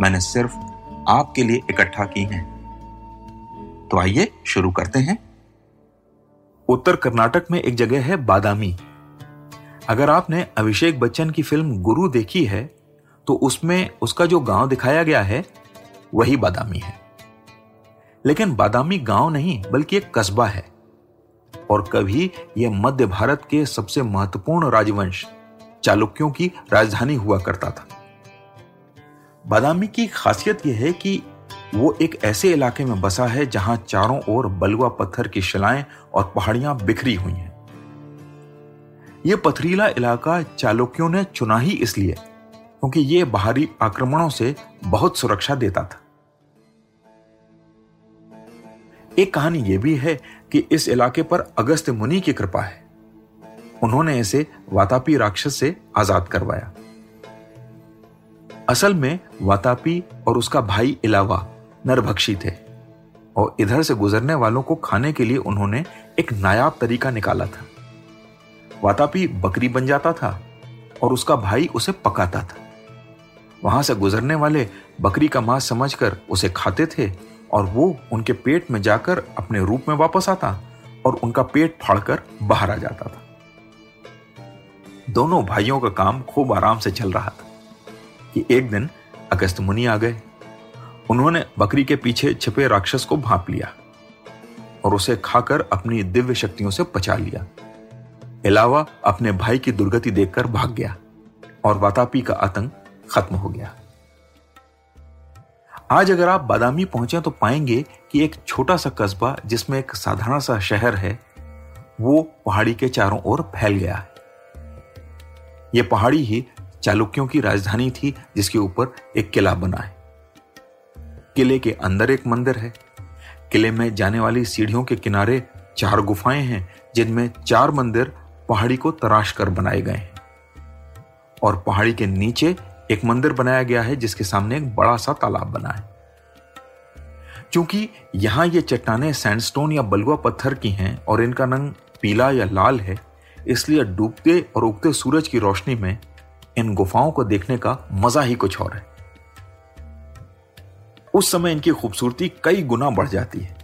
मैंने सिर्फ़ आपके लिए इकट्ठा की हैं। तो आइए शुरू करते हैं। उत्तर कर्नाटक में एक जगह है बादामी। अगर आपने अभिषेक बच्चन की फ़िल्म गुरु देखी है तो उसमें उसका जो गाँव दिखाया गया है, वही बादामी है। लेकिन बादामी गाँव नहीं, बल्कि एक कस्बा है। और कभी यह मध्य भारत के सबसे महत्वपूर्ण राजवंश चालुक्यों की राजधानी हुआ करता था। बादामी की खासियत यह है कि वो एक ऐसे इलाके में बसा है जहाँ चारों ओर बलुआ पत्थर की शिलाएँ और पहाड़ियाँ बिखरी हुई हैं। यह पथरीला इलाका चालुक्यों ने चुना ही इसलिए, क्योंकि यह बाहरी आक्रमणों से बहुत सुरक्षा देता था। एक कहानी यह भी है कि इस इलाके पर अगस्त मुनि की कृपा है। उन्होंने इसे वातापी राक्षस से आज़ाद करवाया। असल में वातापी और उसका भाई इलावा नरभक्षी थे और इधर से गुजरने वालों को खाने के लिए उन्होंने एक नायाब तरीका निकाला था। वातापी बकरी बन जाता था और उसका भाई उसे पकाता था। वहाँ से गुजरने वाले बकरी का मांस समझकर उसे खाते थे और वो उनके पेट में जाकर अपने रूप में वापस आता और उनका पेट फाड़कर बाहर आ जाता था। दोनों भाइयों का काम खूब आराम से चल रहा था। कि एक दिन अगस्त मुनि आ गए। उन्होंने बकरी के पीछे छिपे राक्षस को भाप लिया और उसे खाकर अपनी दिव्य शक्तियों से पचा लिया। अलावा अपने भाई की दुर्गति देखकर भाग गया और वातापी का आतंक खत्म हो गया। आज अगर आप बादामी पहुँचे तो पाएँगे कि एक छोटा सा कस्बा जिसमें एक साधारण सा शहर है, वो पहाड़ी के चारों ओर फैल गया है। यह पहाड़ी ही चालुक्यों की राजधानी थी, जिसके ऊपर एक किला बना है। किले के अंदर एक मंदिर है। किले में जाने वाली सीढ़ियों के किनारे चार गुफाएँ हैं, जिनमें चार मंदिर पहाड़ी को तराश कर बनाए गए हैं। और पहाड़ी के नीचे एक मंदिर बनाया गया है, जिसके सामने एक बड़ा सा तालाब बना है। क्योंकि यहाँ ये चट्टाने सैंडस्टोन या बलुआ पत्थर की हैं और इनका रंग पीला या लाल है, इसलिए डूबते और उगते सूरज की रोशनी में इन गुफाओं को देखने का मज़ा ही कुछ और है। उस समय इनकी खूबसूरती कई गुना बढ़ जाती है।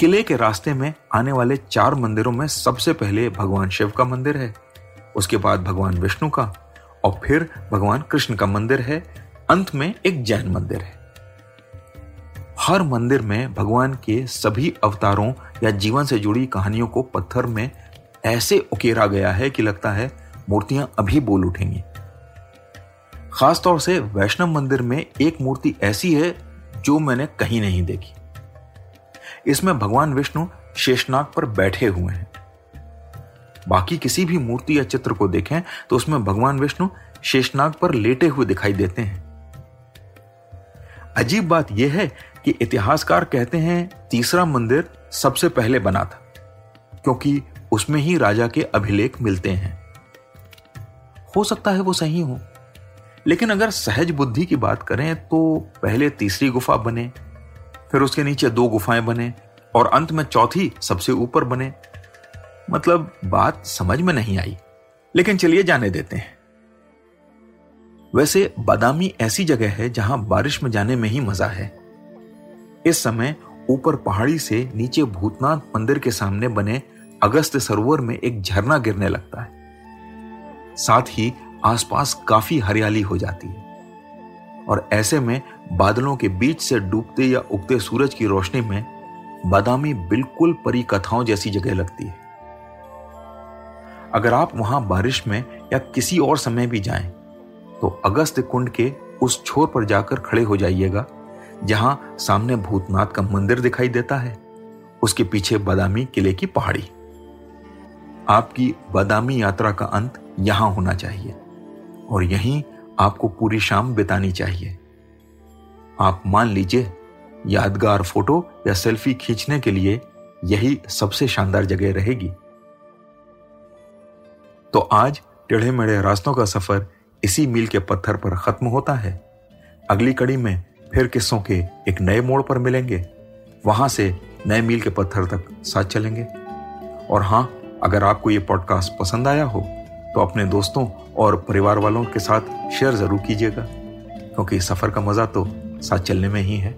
किले के रास्ते में आने वाले चार मंदिरों में सबसे पहले भगवान शिव का मंदिर है, उसके बाद भगवान विष्णु का, और फिर भगवान कृष्ण का मंदिर है, अंत में एक जैन मंदिर है। हर मंदिर में भगवान के सभी अवतारों या जीवन से जुड़ी कहानियों को पत्थर में ऐसे उकेरा गया है कि लगता है मूर्तियाँ अभी बोल उठेंगी। खासतौर से वैष्णव मंदिर में एक मूर्ति ऐसी है जो मैंने कहीं नहीं देखी। इसमें भगवान विष्णु शेषनाग पर बैठे हुए हैं। बाकी किसी भी मूर्ति या चित्र को देखें तो उसमें भगवान विष्णु शेषनाग पर लेटे हुए दिखाई देते हैं। अजीब बात यह है कि इतिहासकार कहते हैं, तीसरा मंदिर सबसे पहले बना था, क्योंकि उसमें ही राजा के अभिलेख मिलते हैं। हो सकता है वो सही हो। लेकिन अगर सहज बुद्धि की बात करें तो पहले तीसरी गुफा बने, फिर उसके नीचे दो गुफाएँ बने और अंत में चौथी सबसे ऊपर बने। मतलब बात समझ में नहीं आई, लेकिन चलिए जाने देते हैं। वैसे बादामी ऐसी जगह है जहाँ बारिश में जाने में ही मज़ा है। इस समय ऊपर पहाड़ी से नीचे भूतनाथ मंदिर के सामने बने अगस्त सरोवर में एक झरना गिरने लगता है। साथ ही आसपास काफ़ी हरियाली हो जाती है। और ऐसे में बादलों के बीच से डूबते या उगते सूरज की रोशनी में बादामी बिल्कुल परी कथाओं जैसी जगह लगती है। अगर आप वहाँ बारिश में या किसी और समय भी जाएँ, तो अगस्त कुंड के उस छोर पर जाकर खड़े हो जाइएगा जहाँ सामने भूतनाथ का मंदिर दिखाई देता है उसके पीछे बादामी किले की पहाड़ी। आपकी बादामी यात्रा का अंत यहाँ होना चाहिए और यहीं आपको पूरी शाम बितानी चाहिए। आप मान लीजिए, यादगार फ़ोटो या सेल्फी खींचने के लिए यही सबसे शानदार जगह रहेगी। तो आज टेढ़े मेढ़े रास्तों का सफ़र इसी मील के पत्थर पर खत्म होता है। अगली कड़ी में फिर किस्सों के एक नए मोड़ पर मिलेंगे। वहाँ से नए मील के पत्थर तक साथ चलेंगे। और हाँ, अगर आपको ये पॉडकास्ट पसंद आया हो तो अपने दोस्तों और परिवार वालों के साथ शेयर ज़रूर कीजिएगा, क्योंकि सफ़र का मज़ा तो साथ चलने में ही है।